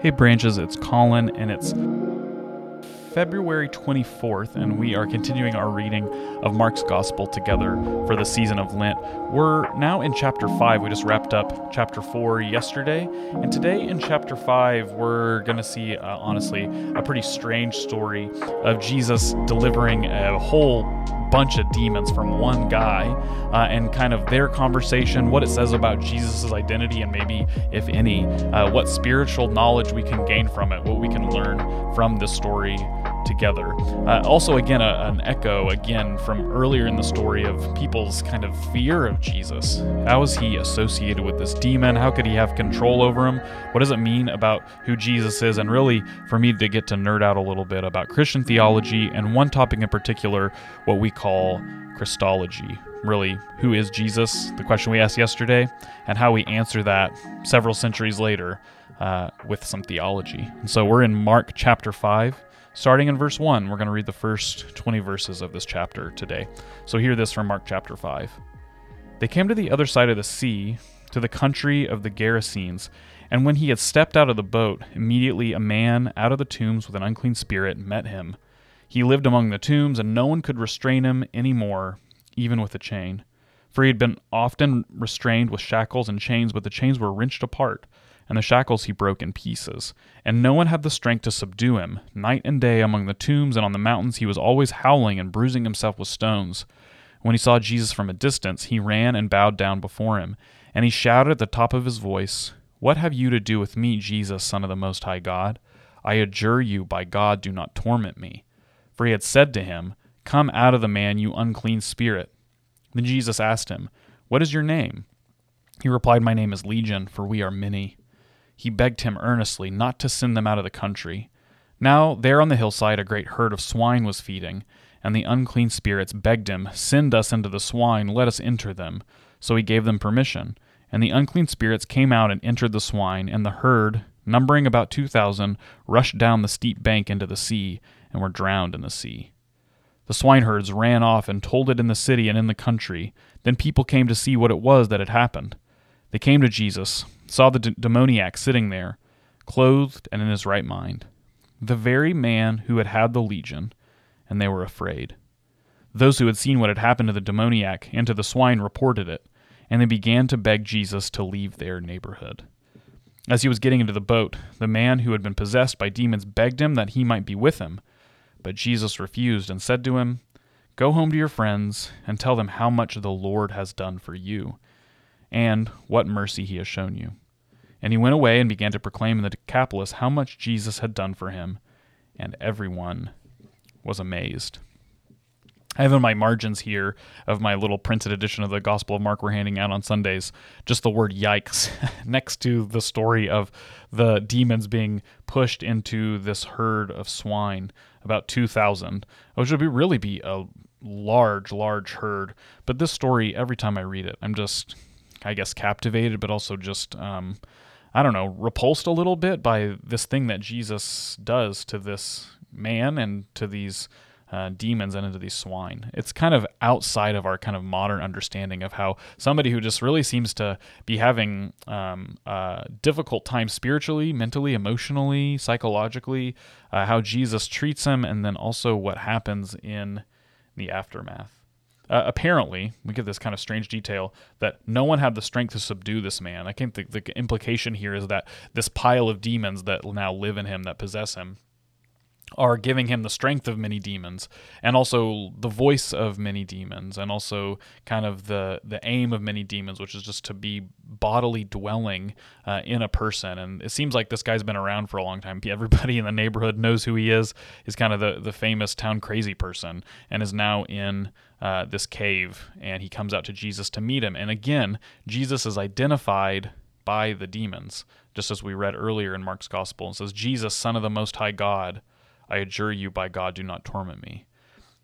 Hey, branches, it's Colin, and it's February 24th, and we are continuing our reading of Mark's Gospel together for the season of Lent. We're now in chapter 5. We just wrapped up chapter 4 yesterday, and today in chapter 5, we're going to see, uh, honestly, a pretty strange story of Jesus delivering a whole bunch of demons from one guy uh, and kind of their conversation, what it says about Jesus' identity, and maybe, if any, uh, what spiritual knowledge we can gain from it, what we can learn from this story together. Uh, also, again, a, an echo again from earlier in the story of people's kind of fear of Jesus. How is he associated with this demon? How could he have control over him? What does it mean about who Jesus is? And really, for me to get to nerd out a little bit about Christian theology and one topic in particular, what we call Christology. Really, who is Jesus? The question we asked yesterday, and how we answer that several centuries later uh, with some theology. And so we're in Mark chapter 5. Starting in verse 1, we're going to read the first 20 verses of this chapter today. So hear this from Mark chapter 5. They came to the other side of the sea, to the country of the Gerasenes, and when he had stepped out of the boat, immediately a man out of the tombs with an unclean spirit met him. He lived among the tombs, and no one could restrain him any more, even with a chain. For he had been often restrained with shackles and chains, but the chains were wrenched apart and the shackles he broke in pieces. And no one had the strength to subdue him. Night and day among the tombs and on the mountains he was always howling and bruising himself with stones. When he saw Jesus from a distance, he ran and bowed down before him, and he shouted at the top of his voice, What have you to do with me, Jesus, Son of the Most High God? I adjure you, by God, do not torment me. For he had said to him, Come out of the man, you unclean spirit. Then Jesus asked him, What is your name? He replied, My name is Legion, for we are many he begged him earnestly not to send them out of the country. Now, there on the hillside, a great herd of swine was feeding, and the unclean spirits begged him, Send us into the swine, let us enter them. So he gave them permission. And the unclean spirits came out and entered the swine, and the herd, numbering about two thousand, rushed down the steep bank into the sea, and were drowned in the sea. The swineherds ran off and told it in the city and in the country. Then people came to see what it was that had happened. They came to Jesus, saw the d- demoniac sitting there, clothed and in his right mind, the very man who had had the legion, and they were afraid. Those who had seen what had happened to the demoniac and to the swine reported it, and they began to beg Jesus to leave their neighborhood. As he was getting into the boat, the man who had been possessed by demons begged him that he might be with him. But Jesus refused and said to him, Go home to your friends and tell them how much the Lord has done for you and what mercy he has shown you. And he went away and began to proclaim in the Decapolis how much Jesus had done for him, and everyone was amazed. I have in my margins here of my little printed edition of the Gospel of Mark we're handing out on Sundays just the word yikes next to the story of the demons being pushed into this herd of swine, about 2,000, which would be really be a large, large herd. But this story, every time I read it, I'm just I guess, captivated, but also just, um, I don't know, repulsed a little bit by this thing that Jesus does to this man and to these uh, demons and into these swine. It's kind of outside of our kind of modern understanding of how somebody who just really seems to be having um, difficult time spiritually, mentally, emotionally, psychologically, uh, how Jesus treats him, and then also what happens in the aftermath. Uh, apparently, we get this kind of strange detail that no one had the strength to subdue this man. I think the, the implication here is that this pile of demons that now live in him, that possess him, are giving him the strength of many demons and also the voice of many demons and also kind of the the aim of many demons which is just to be bodily dwelling uh, in a person. And it seems like this guy's been around for a long time. Everybody in the neighborhood knows who he is. He's kind of the the famous town crazy person and is now in uh, this cave, and he comes out to Jesus to meet him. And again, Jesus is identified by the demons, just as we read earlier in Mark's gospel, and says, Jesus, Son of the Most High God, I adjure you by God, do not torment me.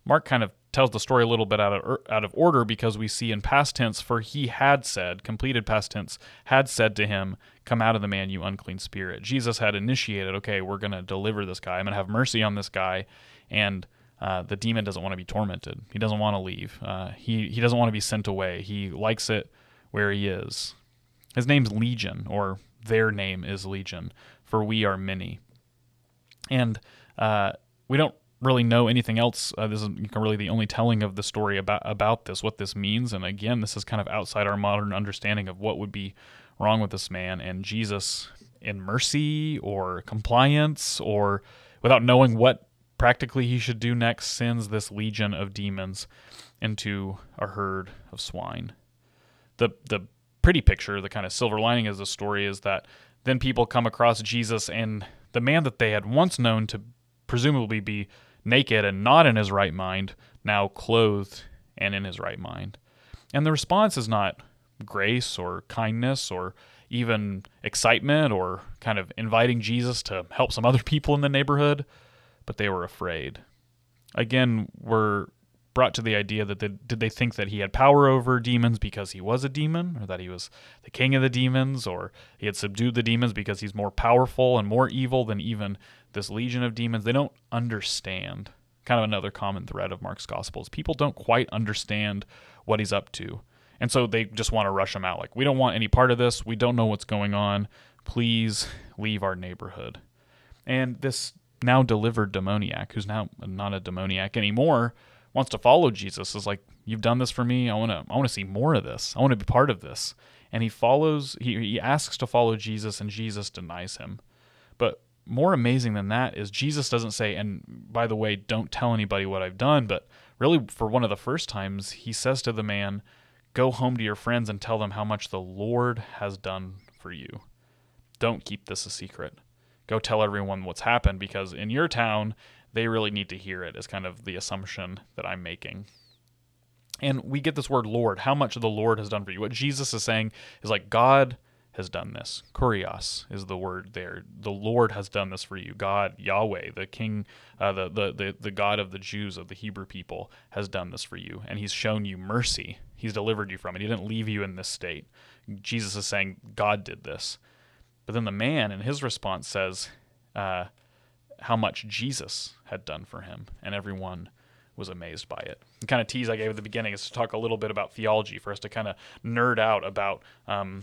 Mark kind of tells the story a little bit out of out of order because we see in past tense, for he had said, completed past tense, had said to him, "Come out of the man, you unclean spirit." Jesus had initiated, okay, we're going to deliver this guy. I'm going to have mercy on this guy, and uh, the demon doesn't want to be tormented. He doesn't want to leave. Uh, he he doesn't want to be sent away. He likes it where he is. His name's Legion, or their name is Legion. for we are many. And uh, we don't really know anything else. Uh, this is really the only telling of the story about about this, what this means. And again, this is kind of outside our modern understanding of what would be wrong with this man. And Jesus, in mercy or compliance or without knowing what practically he should do next, sends this legion of demons into a herd of swine. The the pretty picture, the kind of silver lining of the story is that then people come across Jesus and the man that they had once known to presumably be naked and not in his right mind, now clothed and in his right mind. And the response is not grace or kindness or even excitement or kind of inviting Jesus to help some other people in the neighborhood, but they were afraid. Again, we're brought to the idea that they, did they think that he had power over demons because he was a demon, or that he was the king of the demons, or he had subdued the demons because he's more powerful and more evil than even this legion of demons? They don't understand. Kind of another common thread of Mark's Gospels. People don't quite understand what he's up to. And so they just want to rush him out. Like, we don't want any part of this. We don't know what's going on. Please leave our neighborhood. And this now delivered demoniac, who's now not a demoniac anymore, wants to follow Jesus is like, "You've done this for me. I want to. I want to see more of this. I want to be part of this." And he follows. He he asks to follow Jesus, and Jesus denies him. But more amazing than that is Jesus doesn't say, "And by the way, don't tell anybody what I've done." But really, for one of the first times, he says to the man, "Go home to your friends and tell them how much the Lord has done for you. Don't keep this a secret." Go tell everyone what's happened because in your town they really need to hear it, is kind of the assumption that I'm making. And we get this word Lord, how much the Lord has done for you. What Jesus is saying is like, God has done this. Kurios is the word there. The Lord has done this for you. God, Yahweh, the King, uh, the, the, the, the God of the Jews, of the Hebrew people, has done this for you. And He's shown you mercy. He's delivered you from it. He didn't leave you in this state. Jesus is saying, God did this. But then the man, in his response, says, uh, how much Jesus had done for him, and everyone was amazed by it. The kind of tease I gave at the beginning is to talk a little bit about theology for us to kind of nerd out about um,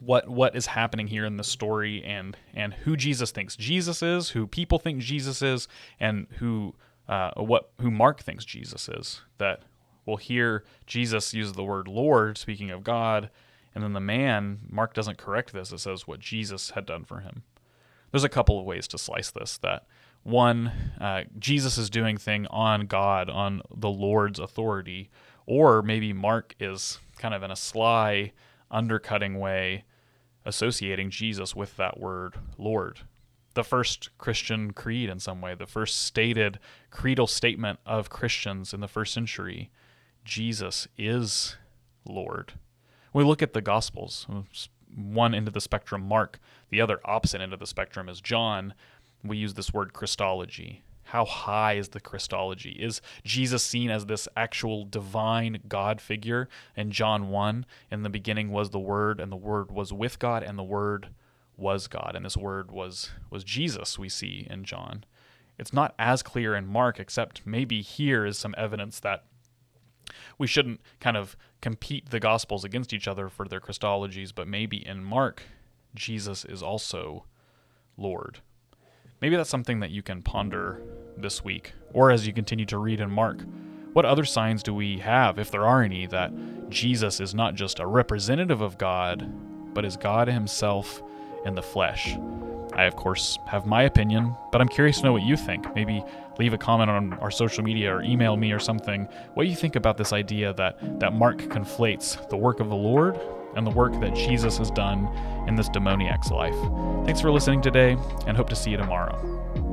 what what is happening here in the story and and who Jesus thinks Jesus is, who people think Jesus is, and who uh, what who Mark thinks Jesus is. That we'll hear Jesus use the word Lord, speaking of God, and then the man Mark doesn't correct this. It says what Jesus had done for him there's a couple of ways to slice this. That one, uh, Jesus is doing thing on God, on the Lord's authority, or maybe Mark is kind of in a sly, undercutting way associating Jesus with that word Lord. The first Christian creed, in some way, the first stated creedal statement of Christians in the first century Jesus is Lord. we look at the Gospels, one end of the spectrum Mark, the other opposite end of the spectrum is John. We use this word Christology. How high is the Christology? Is Jesus seen as this actual divine God figure? In John 1, in the beginning was the Word, and the Word was with God, and the Word was God. And this Word was, was Jesus, we see in John. It's not as clear in Mark, except maybe here is some evidence that we shouldn't kind of compete the gospels against each other for their Christologies, but maybe in Mark, Jesus is also Lord. Maybe that's something that you can ponder this week, or as you continue to read in Mark. What other signs do we have, if there are any, that Jesus is not just a representative of God, but is God Himself in the flesh? I, of course, have my opinion, but I'm curious to know what you think. Maybe leave a comment on our social media or email me or something what do you think about this idea that, that Mark conflates the work of the Lord and the work that Jesus has done in this demoniac's life. Thanks for listening today, and hope to see you tomorrow.